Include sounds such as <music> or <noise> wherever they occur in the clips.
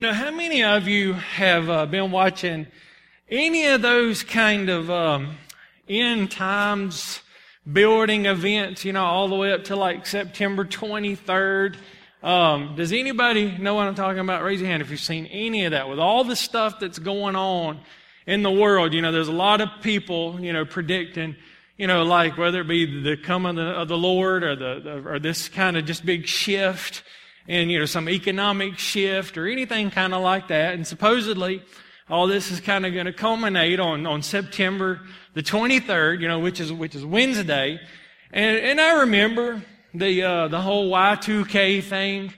Now, how many of you have uh, been watching any of those kind of um, end times building events, you know, all the way up to like September 23rd? Um, does anybody know what I'm talking about? Raise your hand if you've seen any of that. With all the stuff that's going on in the world, you know, there's a lot of people, you know, predicting, you know, like whether it be the coming of the Lord or the, the or this kind of just big shift in, you know, some economic shift or anything kind of like that. And supposedly, all this is kind of going to culminate on, on September the 23rd, you know, which is, which is Wednesday. And, and I remember the, uh, the whole Y2K thing,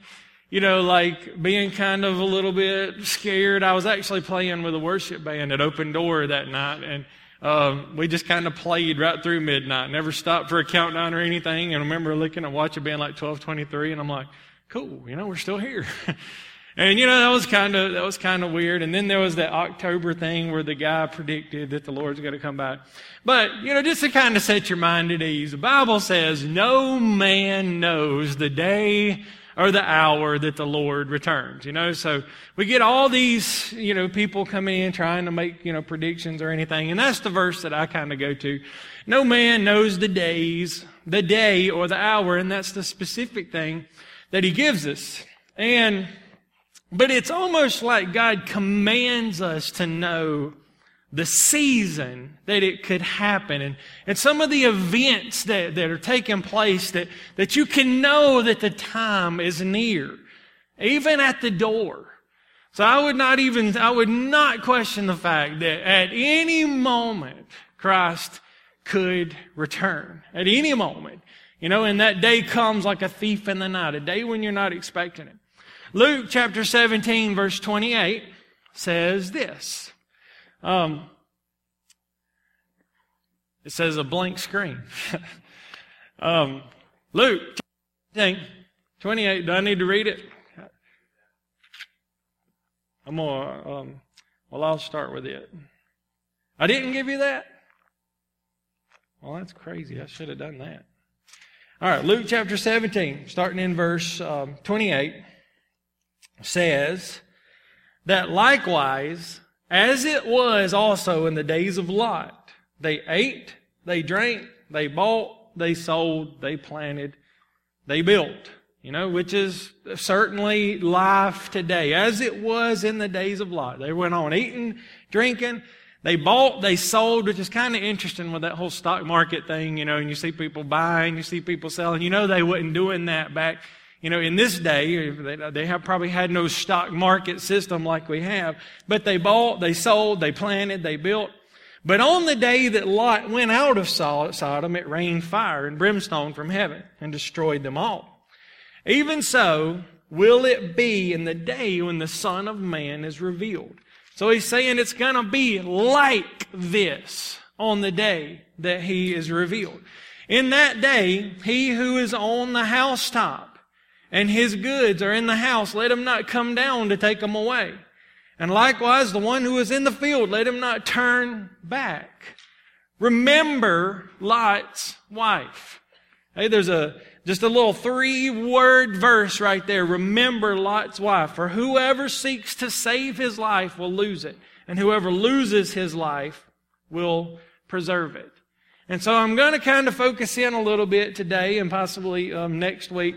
you know, like being kind of a little bit scared. I was actually playing with a worship band at Open Door that night and, um, we just kind of played right through midnight, never stopped for a countdown or anything. And I remember looking at watch a band like 1223 and I'm like, cool, you know, we're still here. <laughs> and you know, that was kind of, that was kind of weird. And then there was that October thing where the guy predicted that the Lord's going to come back. But, you know, just to kind of set your mind at ease, the Bible says no man knows the day or the hour that the Lord returns, you know? So we get all these, you know, people coming in trying to make, you know, predictions or anything. And that's the verse that I kind of go to. No man knows the days, the day or the hour, and that's the specific thing that he gives us. And, but it's almost like God commands us to know the season that it could happen and, and some of the events that, that are taking place that, that you can know that the time is near, even at the door. So I would not even, I would not question the fact that at any moment Christ could return. At any moment. You know, and that day comes like a thief in the night, a day when you're not expecting it. Luke chapter 17 verse 28 says this. Um, it says a blank screen. <laughs> um, Luke 28. Do I need to read it? I'm gonna, um, well, I'll start with it. I didn't give you that? Well, that's crazy. I should have done that. All right, Luke chapter 17, starting in verse um, 28, says that likewise, as it was also in the days of Lot, they ate, they drank, they bought, they sold, they planted, they built. You know, which is certainly life today, as it was in the days of Lot. They went on eating, drinking, they bought, they sold, which is kind of interesting with that whole stock market thing, you know, and you see people buying, you see people selling. You know, they wasn't doing that back, you know, in this day. They have probably had no stock market system like we have, but they bought, they sold, they planted, they built. But on the day that Lot went out of Sodom, it rained fire and brimstone from heaven and destroyed them all. Even so, will it be in the day when the Son of Man is revealed. So he's saying it's going to be like this on the day that he is revealed. In that day, he who is on the housetop and his goods are in the house, let him not come down to take them away. And likewise, the one who is in the field, let him not turn back. Remember Lot's wife. Hey, there's a, just a little three word verse right there. Remember Lot's wife. For whoever seeks to save his life will lose it. And whoever loses his life will preserve it. And so I'm going to kind of focus in a little bit today and possibly um, next week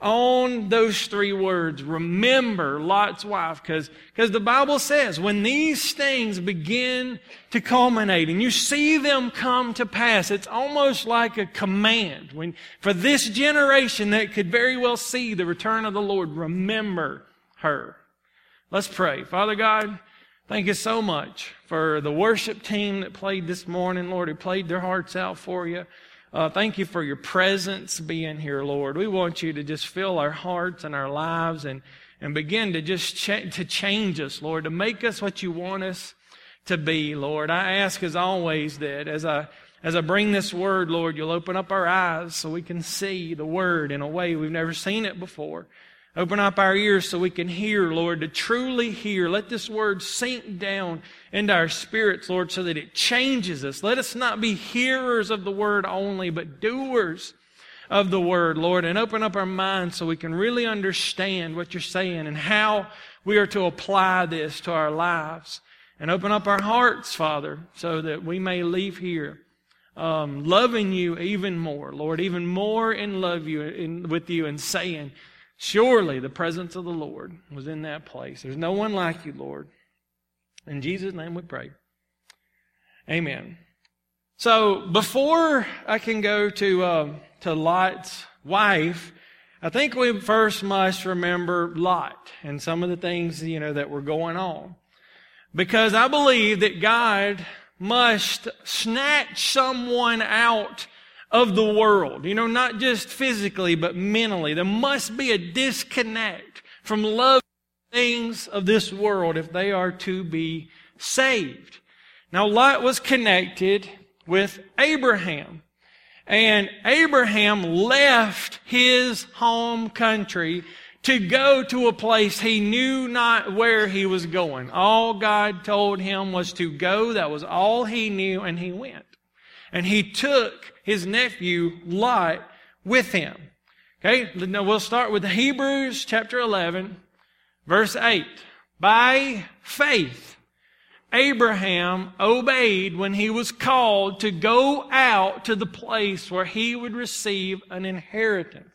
on those three words. Remember Lot's wife, because because the Bible says when these things begin to culminate and you see them come to pass, it's almost like a command. When for this generation that could very well see the return of the Lord, remember her. Let's pray. Father God, thank you so much for the worship team that played this morning, Lord, who played their hearts out for you. Uh, thank you for your presence being here, Lord. We want you to just fill our hearts and our lives and, and begin to just ch- to change us, Lord, to make us what you want us to be, Lord. I ask as always that as I as I bring this word, Lord, you'll open up our eyes so we can see the word in a way we've never seen it before. Open up our ears so we can hear, Lord, to truly hear. Let this word sink down into our spirits, Lord, so that it changes us. Let us not be hearers of the word only, but doers of the word, Lord, and open up our minds so we can really understand what you're saying and how we are to apply this to our lives and open up our hearts, Father, so that we may leave here um, loving you even more, Lord, even more in love you in, with you and saying, surely the presence of the Lord was in that place. There's no one like you, Lord. In Jesus' name we pray. Amen. So before I can go to uh, to Lot's wife, I think we first must remember Lot and some of the things you know that were going on, because I believe that God must snatch someone out of the world. You know, not just physically, but mentally. There must be a disconnect from love things of this world if they are to be saved. Now, Lot was connected with Abraham. And Abraham left his home country to go to a place he knew not where he was going. All God told him was to go. That was all he knew, and he went. And he took his nephew Lot with him. Okay, now we'll start with Hebrews chapter 11, verse 8. By faith, Abraham obeyed when he was called to go out to the place where he would receive an inheritance.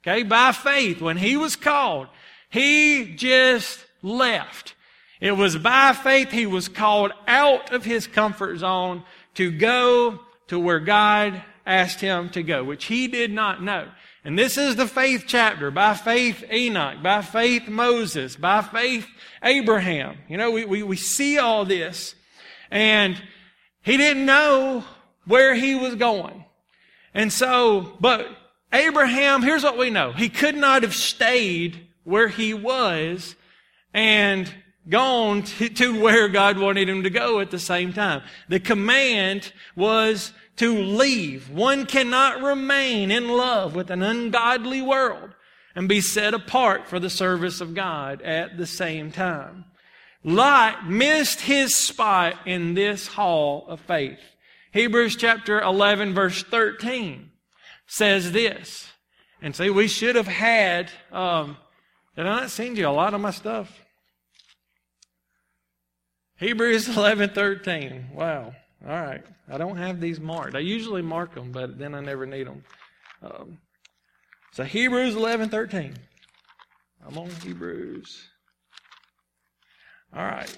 Okay, by faith, when he was called, he just left. It was by faith he was called out of his comfort zone to go to where God asked him to go, which he did not know. And this is the faith chapter. By faith, Enoch. By faith, Moses. By faith, Abraham. You know, we, we, we see all this. And he didn't know where he was going. And so, but Abraham, here's what we know. He could not have stayed where he was and gone to, to, where God wanted him to go at the same time. The command was to leave. One cannot remain in love with an ungodly world and be set apart for the service of God at the same time. Lot missed his spot in this hall of faith. Hebrews chapter 11 verse 13 says this. And see, we should have had, um, did I not send you a lot of my stuff? Hebrews 11, 13. Wow. All right. I don't have these marked. I usually mark them, but then I never need them. Um, so Hebrews 11, 13. I'm on Hebrews. All right.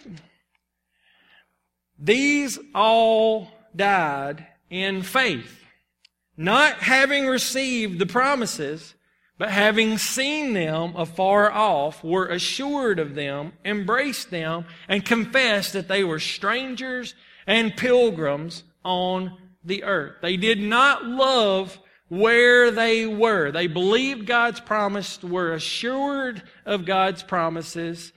These all died in faith, not having received the promises, but having seen them afar off, were assured of them, embraced them, and confessed that they were strangers and pilgrims on the earth. They did not love where they were. They believed God's promise, were assured of God's promises,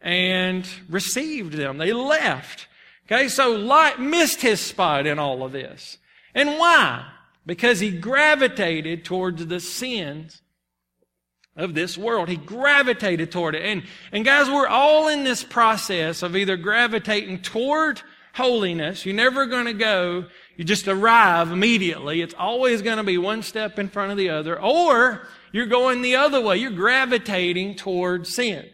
and received them. They left. Okay, so Lot missed his spot in all of this. And why? Because he gravitated towards the sins of this world. He gravitated toward it. And, and guys, we're all in this process of either gravitating toward holiness. You're never going to go, you just arrive immediately. It's always going to be one step in front of the other. Or you're going the other way. You're gravitating toward sin.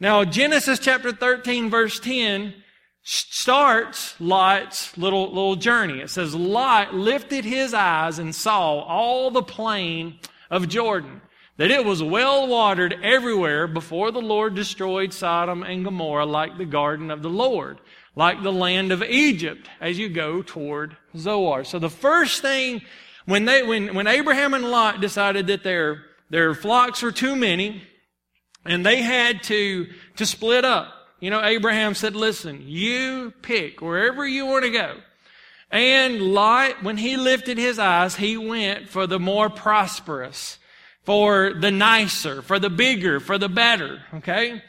Now, Genesis chapter 13 verse 10 starts Lot's little, little journey. It says, Lot lifted his eyes and saw all the plain of Jordan that it was well watered everywhere before the Lord destroyed Sodom and Gomorrah like the garden of the Lord, like the land of Egypt as you go toward Zoar. So the first thing when they, when, when Abraham and Lot decided that their, their flocks were too many and they had to, to split up, you know, Abraham said, listen, you pick wherever you want to go. And Lot, when he lifted his eyes, he went for the more prosperous for the nicer, for the bigger, for the better, okay?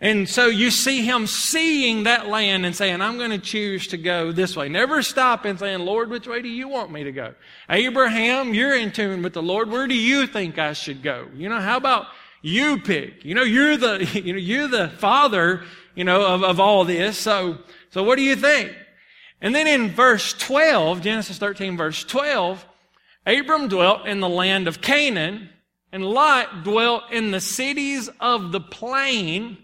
And so you see him seeing that land and saying, I'm going to choose to go this way. Never stop and saying, Lord, which way do you want me to go? Abraham, you're in tune with the Lord. Where do you think I should go? You know, how about you pick? You know, you're the, <laughs> you know, you're the father, you know, of, of all this. So, so what do you think? And then in verse 12, Genesis 13 verse 12, Abram dwelt in the land of Canaan and Lot dwelt in the cities of the plain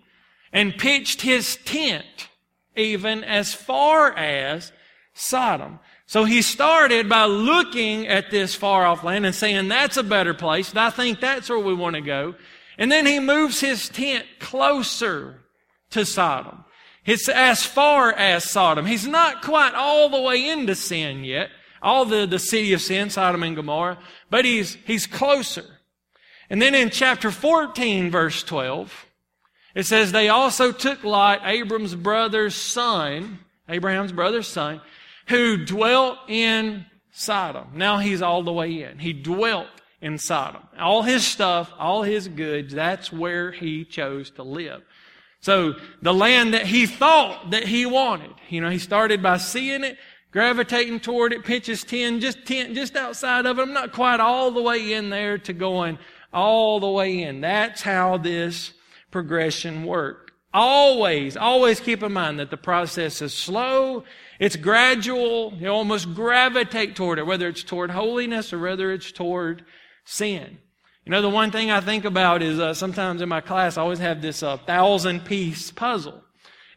and pitched his tent even as far as Sodom. So he started by looking at this far off land and saying, that's a better place. I think that's where we want to go. And then he moves his tent closer to Sodom. It's as far as Sodom. He's not quite all the way into sin yet. All the, the city of sin, Sodom and Gomorrah, but he's, he's closer. And then in chapter 14, verse 12, it says, they also took Lot, Abram's brother's son, Abraham's brother's son, who dwelt in Sodom. Now he's all the way in. He dwelt in Sodom. All his stuff, all his goods, that's where he chose to live. So the land that he thought that he wanted, you know, he started by seeing it, gravitating toward it, pitches 10, just 10, just outside of it. I'm not quite all the way in there to going all the way in. That's how this progression work. Always, always keep in mind that the process is slow, it's gradual, you almost gravitate toward it, whether it's toward holiness or whether it's toward sin. You know, the one thing I think about is uh, sometimes in my class, I always have this uh, thousand piece puzzle.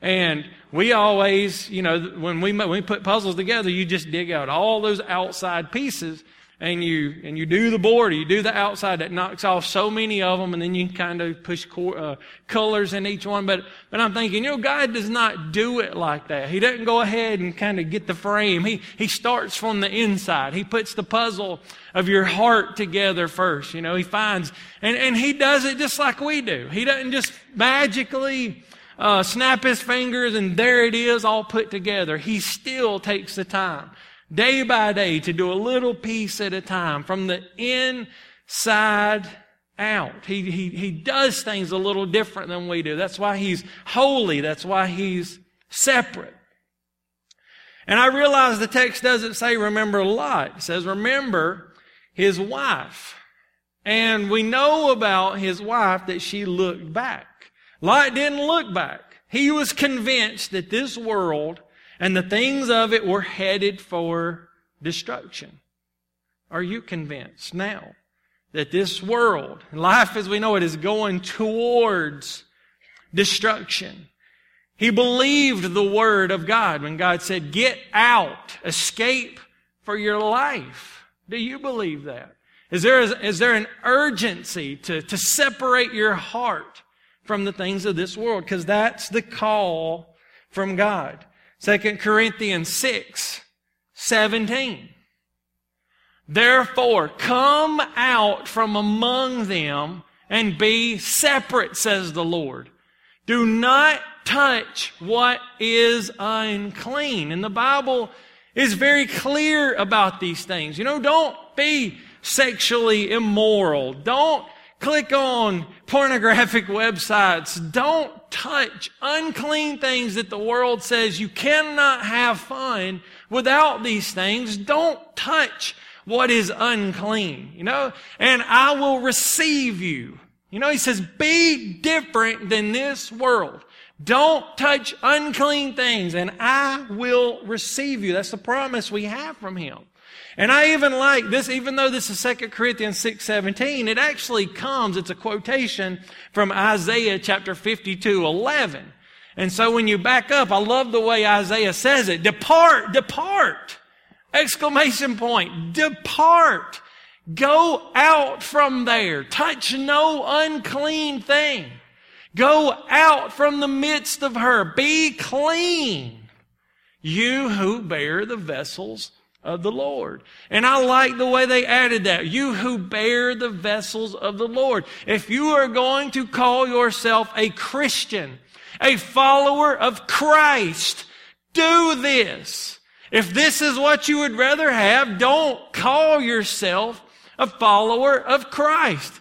And we always, you know, when we, when we put puzzles together, you just dig out all those outside pieces and you and you do the border, you do the outside that knocks off so many of them, and then you kind of push uh, colors in each one. But but I'm thinking, you know, God does not do it like that. He doesn't go ahead and kind of get the frame. He he starts from the inside. He puts the puzzle of your heart together first. You know, he finds and and he does it just like we do. He doesn't just magically. Uh, snap his fingers and there it is all put together. He still takes the time day by day to do a little piece at a time from the inside out. He, he, he does things a little different than we do. That's why he's holy. That's why he's separate. And I realize the text doesn't say remember Lot. It says remember his wife. And we know about his wife that she looked back. Lot didn't look back. He was convinced that this world and the things of it were headed for destruction. Are you convinced now that this world, life as we know it, is going towards destruction? He believed the word of God when God said, get out, escape for your life. Do you believe that? Is there, is there an urgency to, to separate your heart from the things of this world? Because that's the call from God. 2 Corinthians 6, 17. Therefore, come out from among them and be separate, says the Lord. Do not touch what is unclean. And the Bible is very clear about these things. You know, don't be sexually immoral. Don't click on pornographic <laughs> websites. Don't touch unclean things that the world says you cannot have fun without these things. Don't touch what is unclean, you know, and I will receive you. You know, he says, be different than this world. Don't touch unclean things and I will receive you. That's the promise we have from him. And I even like this, even though this is 2 Corinthians 6, 17, it actually comes, it's a quotation from Isaiah chapter 52, 11. And so when you back up, I love the way Isaiah says it. Depart, depart! Exclamation point. Depart. Go out from there. Touch no unclean thing. Go out from the midst of her. Be clean. You who bear the vessels of the Lord. And I like the way they added that. You who bear the vessels of the Lord. If you are going to call yourself a Christian, a follower of Christ, do this. If this is what you would rather have, don't call yourself a follower of Christ.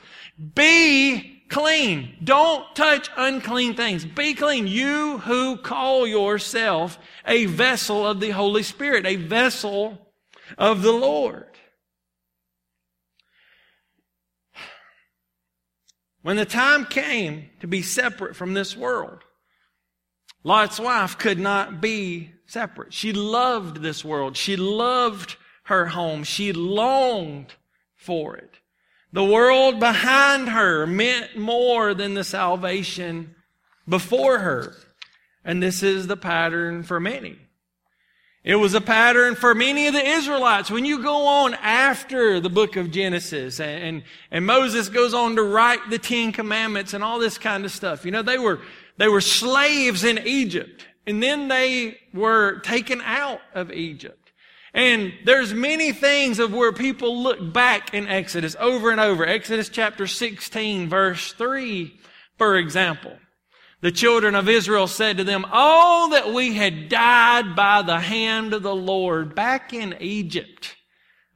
Be clean. Don't touch unclean things. Be clean. You who call yourself a vessel of the Holy Spirit, a vessel of the Lord. When the time came to be separate from this world, Lot's wife could not be separate. She loved this world. She loved her home. She longed for it. The world behind her meant more than the salvation before her. And this is the pattern for many. It was a pattern for many of the Israelites. When you go on after the book of Genesis and, and, and, Moses goes on to write the Ten Commandments and all this kind of stuff, you know, they were, they were slaves in Egypt and then they were taken out of Egypt. And there's many things of where people look back in Exodus over and over. Exodus chapter 16 verse 3, for example. The children of Israel said to them, Oh, that we had died by the hand of the Lord back in Egypt.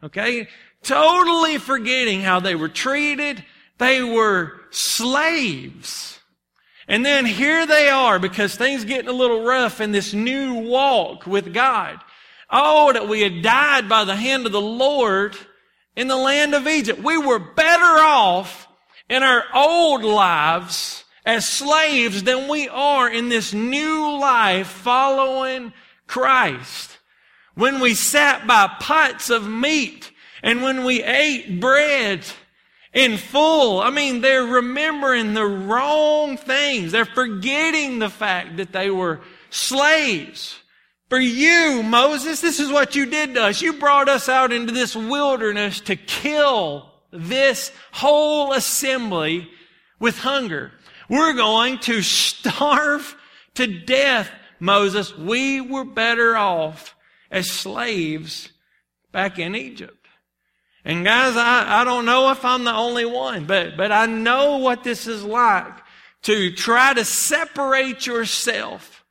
Okay? Totally forgetting how they were treated. They were slaves. And then here they are because things getting a little rough in this new walk with God. Oh, that we had died by the hand of the Lord in the land of Egypt. We were better off in our old lives as slaves than we are in this new life following Christ. When we sat by pots of meat and when we ate bread in full, I mean, they're remembering the wrong things. They're forgetting the fact that they were slaves. For you, Moses, this is what you did to us. You brought us out into this wilderness to kill this whole assembly with hunger. We're going to starve to death, Moses. We were better off as slaves back in Egypt. And guys, I, I don't know if I'm the only one, but, but I know what this is like to try to separate yourself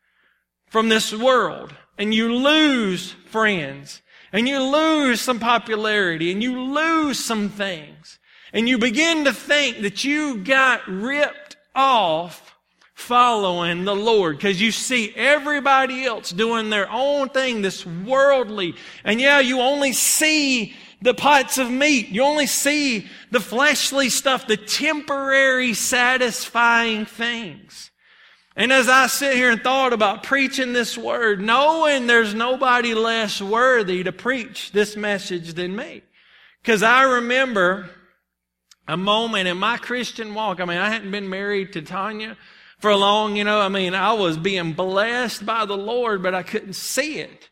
from this world and you lose friends and you lose some popularity and you lose some things and you begin to think that you got ripped off following the Lord because you see everybody else doing their own thing, this worldly. And yeah, you only see the pots of meat. You only see the fleshly stuff, the temporary satisfying things. And as I sit here and thought about preaching this word, knowing there's nobody less worthy to preach this message than me. Because I remember a moment in my Christian walk. I mean, I hadn't been married to Tanya for long, you know. I mean, I was being blessed by the Lord, but I couldn't see it.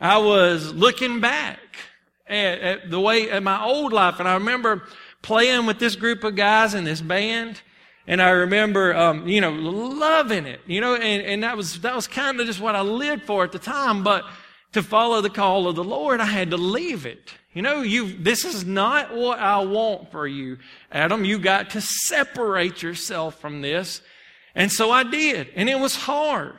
I was looking back at, at the way, at my old life, and I remember playing with this group of guys in this band. And I remember, um, you know, loving it, you know, and, and that was, that was kind of just what I lived for at the time. But to follow the call of the Lord, I had to leave it. You know, you, this is not what I want for you, Adam. You got to separate yourself from this. And so I did. And it was hard.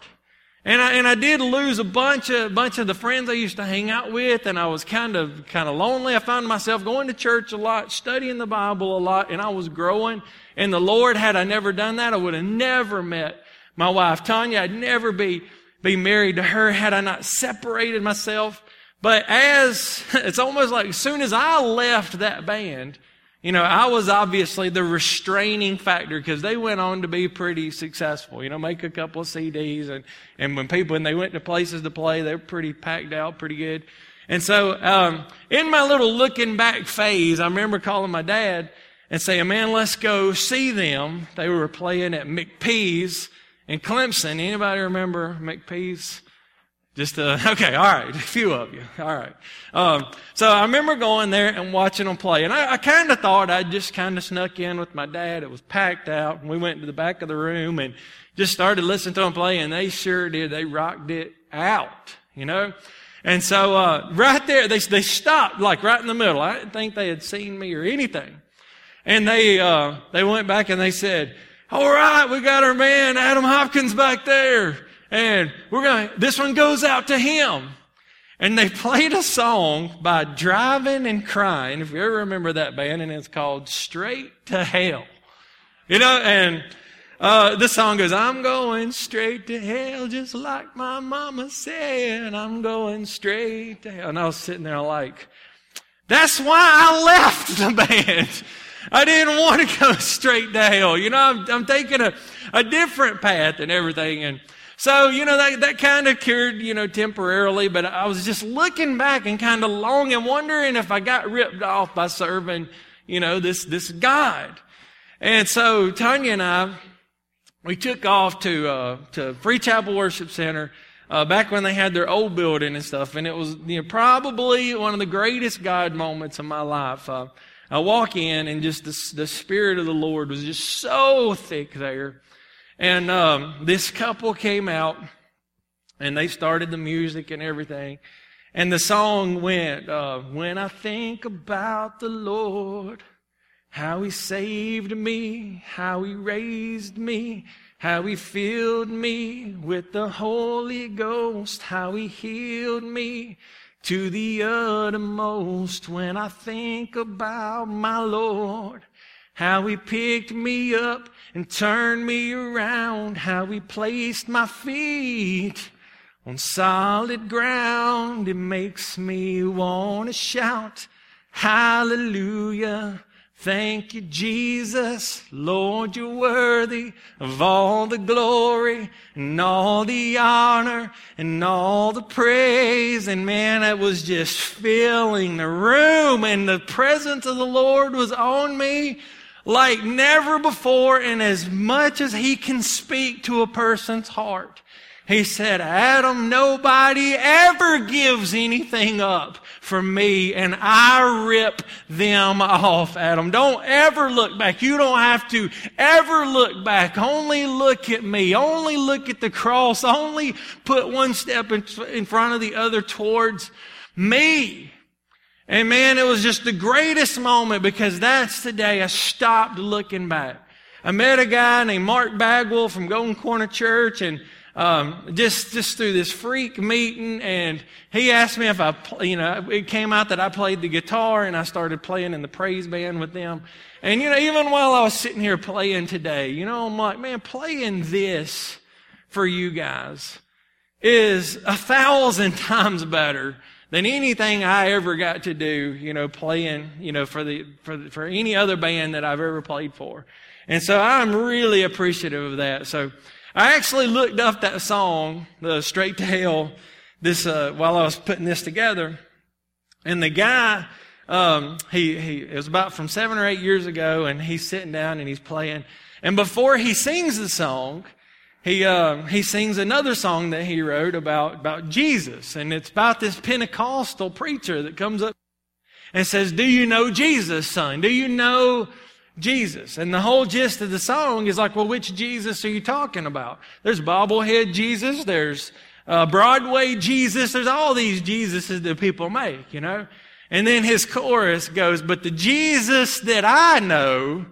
And I, and I did lose a bunch of, bunch of the friends I used to hang out with, and I was kind of, kind of lonely. I found myself going to church a lot, studying the Bible a lot, and I was growing. And the Lord, had I never done that, I would have never met my wife, Tanya. I'd never be, be married to her had I not separated myself but as, <laughs> it's almost like as soon as I left that band, you know, I was obviously the restraining factor because they went on to be pretty successful, you know, make a couple of CDs and, and when people, when they went to places to play, they were pretty packed out, pretty good. And so, um, in my little looking back phase, I remember calling my dad and saying, man, let's go see them. They were playing at McPee's in Clemson. Anybody remember McPee's? Just uh, <laughs> okay, all right, <laughs> a few of you, all right. Um, so I remember going there and watching them play, and I, I kind of thought I'd just kind of snuck in with my dad. It was packed out, and we went to the back of the room and just started listening to them play, and they sure did. They rocked it out, you know. And so uh, right there, they they stopped like right in the middle. I didn't think they had seen me or anything, and they uh, they went back and they said, "All right, we got our man Adam Hopkins back there." And we're going to, this one goes out to him. And they played a song by Drivin' N' Cryin', if you ever remember that band, and it's called Straight to Hell. You know, and uh, the song goes, I'm going straight to hell, just like my mama said. I'm going straight to hell. And I was sitting there like, that's why I left the <laughs> band. I didn't want to <laughs> go straight to hell. You know, I'm, I'm taking a, a different path and everything. And so, you know, that, that kind of cured, you know, temporarily, but I was just looking back and kind of longing, wondering if I got ripped off by serving, you know, this, this God. And so Tanya and I, we took off to, uh, to Free Chapel Worship Center uh, back when they had their old building and stuff. And it was you know, probably one of the greatest God moments of my life. Uh, I walk in and just the, the Spirit of the Lord was just so thick there. And um, this couple came out and they started the music and everything. And the song went, uh, When I think about the Lord, how He saved me, how He raised me, how He filled me with the Holy Ghost, how He healed me to the uttermost. When I think about my Lord, how he picked me up and turned me around, how he placed my feet on solid ground. It makes me want to shout, Hallelujah. Thank you, Jesus. Lord, you're worthy of all the glory and all the honor and all the praise. And man, it was just filling the room and the presence of the Lord was on me like never before and as much as he can speak to a person's heart. He said, Adam, nobody ever gives anything up for me and I rip them off, Adam. Don't ever look back. You don't have to ever look back. Only look at me. Only look at the cross. Only put one step in, front of the other towards me. And man, it was just the greatest moment because that's the day I stopped looking back. I met a guy named Mark Bagwell from Golden Corner Church and um, just just through this freak meeting, and he asked me if I, you know, it came out that I played the guitar, and I started playing in the praise band with them. And you know, even while I was sitting here playing today, you know, I'm like, man, playing this for you guys is a thousand <laughs> times better than anything I ever got to do, you know, playing, you know, for the, for, for any other band that I've ever played for. And so I'm really appreciative of that. So I actually looked up that song, the Straight to Hell, this, uh, while I was putting this together. And the guy, um, he, he, it was about from seven or eight years ago and he's sitting down and he's playing. And before he sings the song, he, uh, he sings another song that he wrote about, about Jesus. And it's about this Pentecostal preacher that comes up and says, Do you know Jesus, son? Do you know Jesus? And the whole gist of the song is like, Well, which Jesus are you talking about? There's bobblehead Jesus, there's uh, Broadway Jesus, there's all these Jesuses that people make, you know? And then his chorus goes, But the Jesus that I know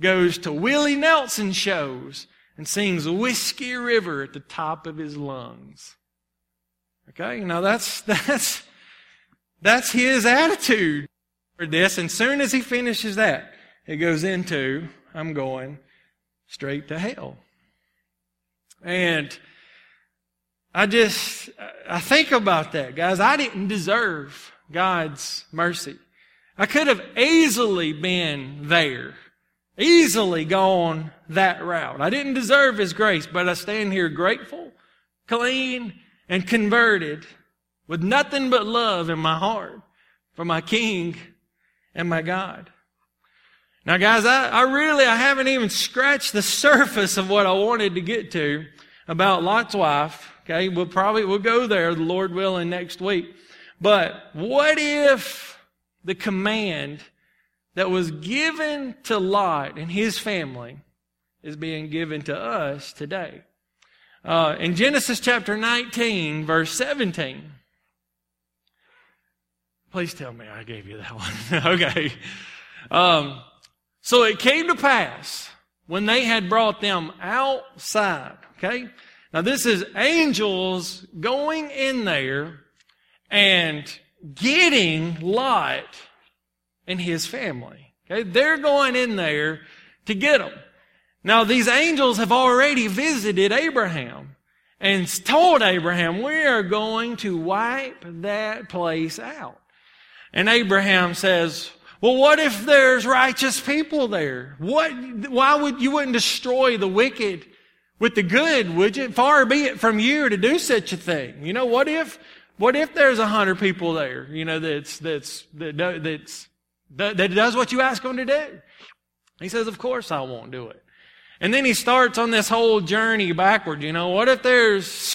goes to Willie Nelson shows and sings Whiskey River at the top of his lungs. Okay, now that's, <laughs> that's, that's his attitude for this. And soon as he finishes that, it goes into, I'm going straight to hell. And I just, I think about that, guys. I didn't deserve God's mercy. I could have easily been there easily gone that route. I didn't deserve His grace, but I stand here grateful, clean, and converted with nothing but love in my heart for my King and my God. Now, guys, I, I really, I haven't even scratched the <laughs> surface of what I wanted to get to about Lot's wife. Okay, we'll probably, we'll go there, the Lord willing, next week. But what if the command that was given to Lot and his family is being given to us today. Uh, in Genesis chapter 19, verse 17. Please tell me I gave you that <laughs> one. okay. Um, so it came to pass when they had brought them outside. Okay. Now this is angels going in there and getting Lot and his family. Okay? They're going in there to get them. Now, these angels have already visited Abraham and told Abraham, we are going to wipe that place out. And Abraham says, well, what if there's righteous people there? What, why would you wouldn't destroy the wicked with the good, would you? Far be it from you to do such a thing. You know, what if, what if there's a hundred people there, you know, that's, that's, that, that's that, that does what you ask him to do. He says, Of course I won't do it. And then he starts on this whole journey backward. You know, what if there's,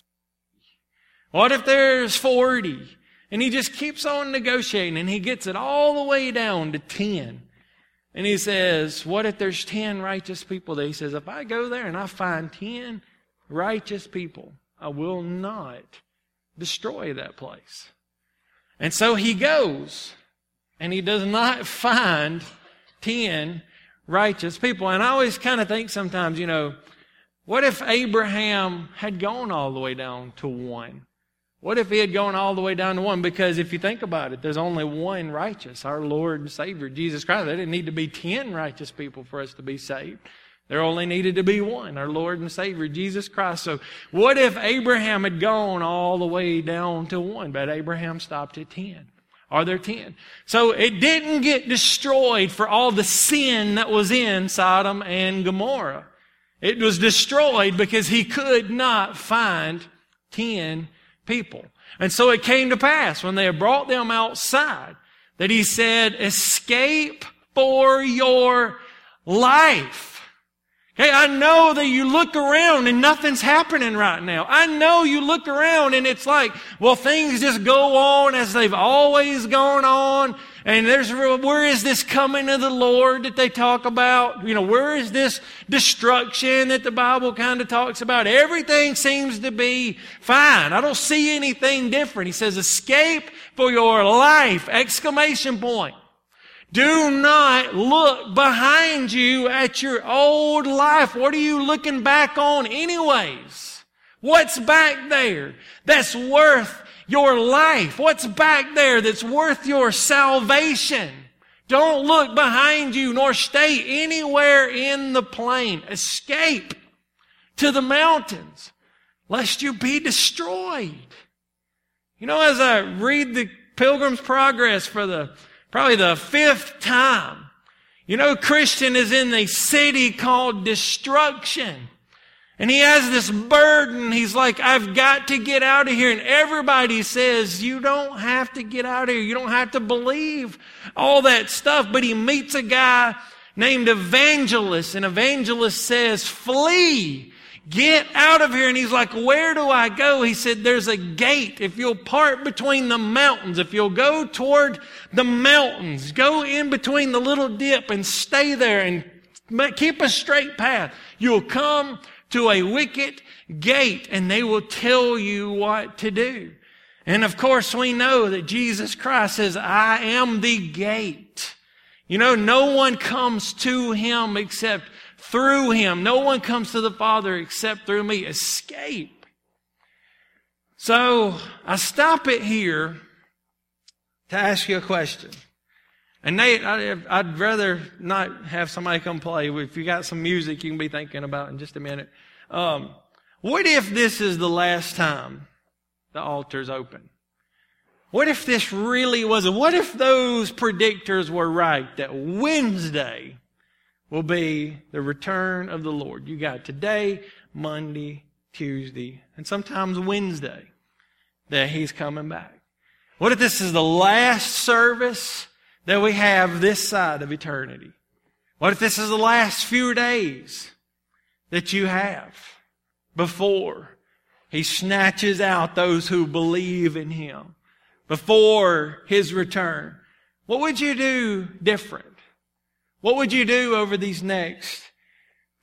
what if there's 40? And he just keeps on negotiating and he gets it all the way down to 10. And he says, what if there's 10 righteous people there? He says, if I go there and I find 10 righteous people, I will not destroy that place. And so he goes and he does not <laughs> find 10 righteous people. And I always kind of think sometimes, you know, what if Abraham had gone all the way down to one? What if he had gone all the way down to one? Because if you think about it, there's only one righteous, our Lord and Savior, Jesus Christ. There didn't need to be 10 righteous people for us to be saved. There only needed to be one, our Lord and Savior, Jesus Christ. So what if Abraham had gone all the way down to one, but Abraham stopped at 10? Are there 10? So it didn't get destroyed for all the sin that was in Sodom and Gomorrah. It was destroyed because he could not find 10 people. And so it came to pass when they had brought them outside that he said, escape for your life. Hey, I know that you look around and nothing's happening right now. I know you look around and it's like, well, things just go on as they've always gone on. And there's, where is this coming of the Lord that they talk about? You know, where is this destruction that the Bible kind of talks about? Everything seems to be fine. I don't see anything different. He says, escape for your life! Exclamation point. Do not look behind you at your old life. What are you looking back on anyways? What's back there that's worth your life? What's back there that's worth your salvation? Don't look behind you nor stay anywhere in the plain. Escape to the mountains lest you be destroyed. You know, as I read the Pilgrim's Progress for the probably the fifth time. You know, Christian is in a city called destruction. And he has this burden. He's like, I've got to get out of here. And everybody says, you don't have to get out of here. You don't have to believe all that stuff. But he meets a guy named Evangelist. And Evangelist says, flee. Get out of here. And he's like, where do I go? He said, there's a gate. If you'll part between the mountains, if you'll go toward the mountains, go in between the little dip and stay there and keep a straight path, you'll come to a wicket gate and they will tell you what to do. And of course, we know that Jesus Christ says, I am the gate. You know, no one comes to him except through him. No one comes to the Father except through me. Escape. So I stop it here to ask you a question. And Nate, I'd rather not have somebody come play. If you got some music you can be thinking about in just a minute. Um, what if this is the last time the altar's open? What if this really was? What if those predictors were right that Wednesday will be the return of the Lord. You got today, Monday, Tuesday, and sometimes Wednesday that He's coming back. What if this is the last service that we have this side of eternity? What if this is the last few days that you have before He snatches out those who believe in Him? Before His return? What would you do different? What would you do over these next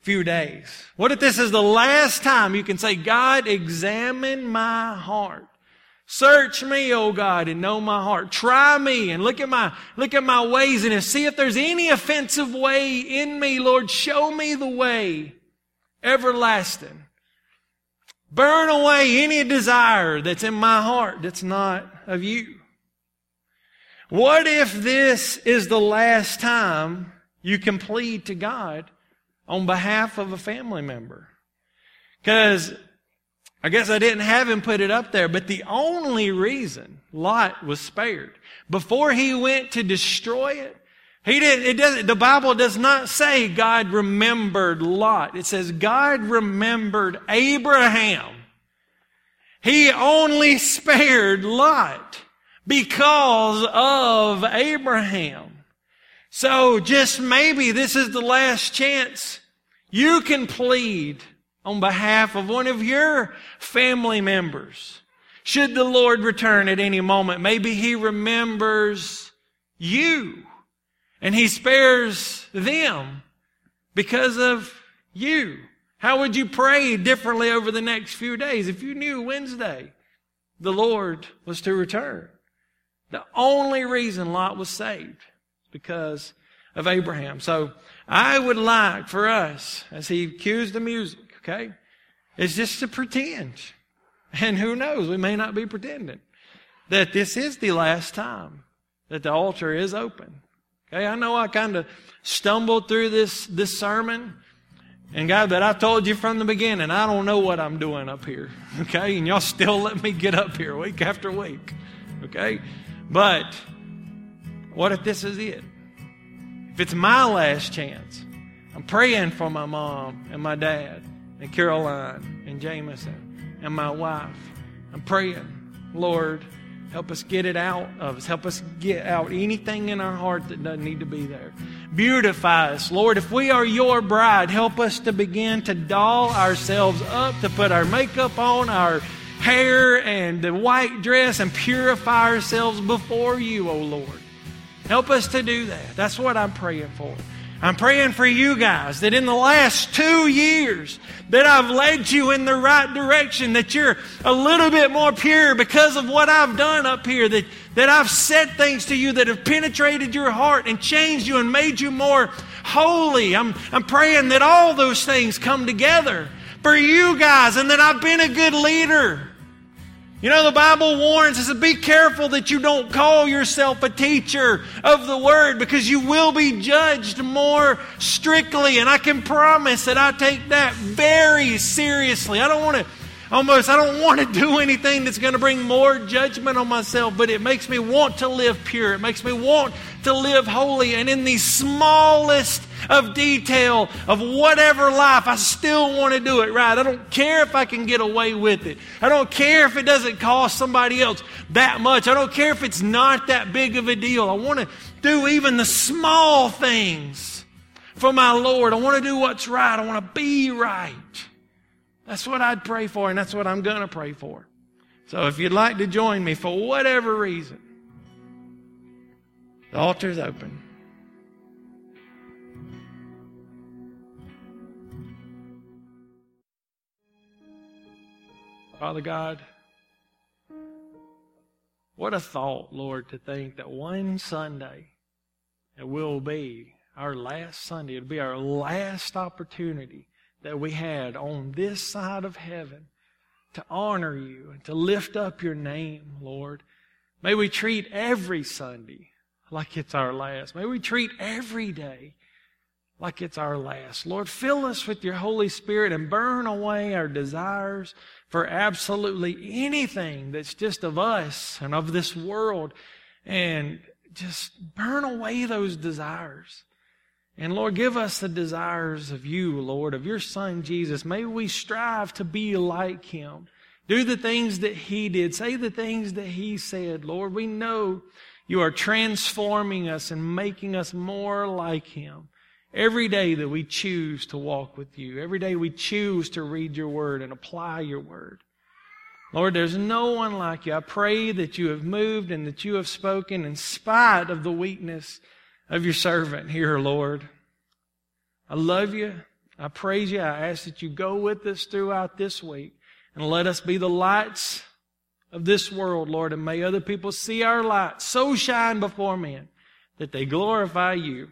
few days? What if this is the last time you can say, God, examine my heart. Search me, O God, and know my heart. Try me and look at my, look at my ways and see if there's any offensive way in me, Lord. Show me the way everlasting. Burn away any desire that's in my heart that's not of you. What if this is the last time you can plead to God on behalf of a family member. Because I guess I didn't have him put it up there, but the only reason Lot was spared before he went to destroy it, he did, it doesn't, the Bible does not say God remembered Lot. It says God remembered Abraham. He only spared Lot because of Abraham. So just maybe this is the last chance You can plead on behalf of one of your family members. Should the Lord return at any moment, maybe He remembers you and He spares them because of you. How would you pray differently over the next few days if you knew Wednesday the Lord was to return? The only reason Lot was saved is because of Abraham. So I would like for us, as he cues the music, okay, It's just to pretend. And who knows, we may not be pretending that this is the last time that the altar is open. Okay, I know I kind of stumbled through this, this sermon. And God, but I told you from the beginning, I don't know what I'm doing up here. Okay? And y'all still let me get up here week after week. Okay? But what if this is it? If it's my last chance, I'm praying for my mom and my dad and Caroline and Jameson and my wife. I'm praying, Lord, help us get it out of us. Help us get out anything in our heart that doesn't need to be there. Beautify us. Lord, if we are your bride, help us to begin to doll ourselves up, to put our makeup on, our hair and the white dress and purify ourselves before you, O oh Lord. Help us to do that. That's what I'm praying for. I'm praying for you guys that in the last two years that I've led you in the right direction, that you're a little bit more pure because of what I've done up here, that, that I've said things to you that have penetrated your heart and changed you and made you more holy. I'm, I'm praying that all those things come together for you guys and that I've been a good leader. You know, the Bible warns us to be careful that you don't call yourself a teacher of the Word because you will be judged more strictly. And I can promise that I take that very seriously. I don't want to almost, I don't want to do anything that's going to bring more judgment on myself, but it makes me want to live pure. It makes me want to live holy. And in the smallest of detail of whatever life, I still want to do it right. I don't care if I can get away with it. I don't care if it doesn't cost somebody else that much. I don't care if it's not that big of a deal. I want to do even the small things for my Lord. I want to do what's right. I want to be right. That's what I'd pray for, and that's what I'm going to pray for. So if you'd like to join me for whatever reason, the altar's open. Father God, what a thought, Lord, to think that one Sunday it will be our last Sunday. It'll be our last opportunity that we had on this side of heaven to honor you and to lift up your name, Lord. May we treat every Sunday like it's our last. May we treat every day like it's our last. Lord, fill us with your Holy Spirit and burn away our desires for absolutely anything that's just of us and of this world. And just burn away those desires. And Lord, give us the desires of you, Lord, of your Son Jesus. May we strive to be like him. Do the things that he did. Say the things that he said. Lord, we know you are transforming us and making us more like him. Every day that we choose to walk with you, every day we choose to read your word and apply your word. Lord, there's no one like you. I pray that you have moved and that you have spoken in spite of the weakness of your servant here, Lord. I love you. I praise you. I ask that you go with us throughout this week and let us be the lights of this world, Lord, and may other people see our light so shine before men that they glorify you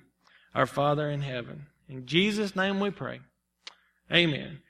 our Father in heaven. In Jesus' name we pray. Amen.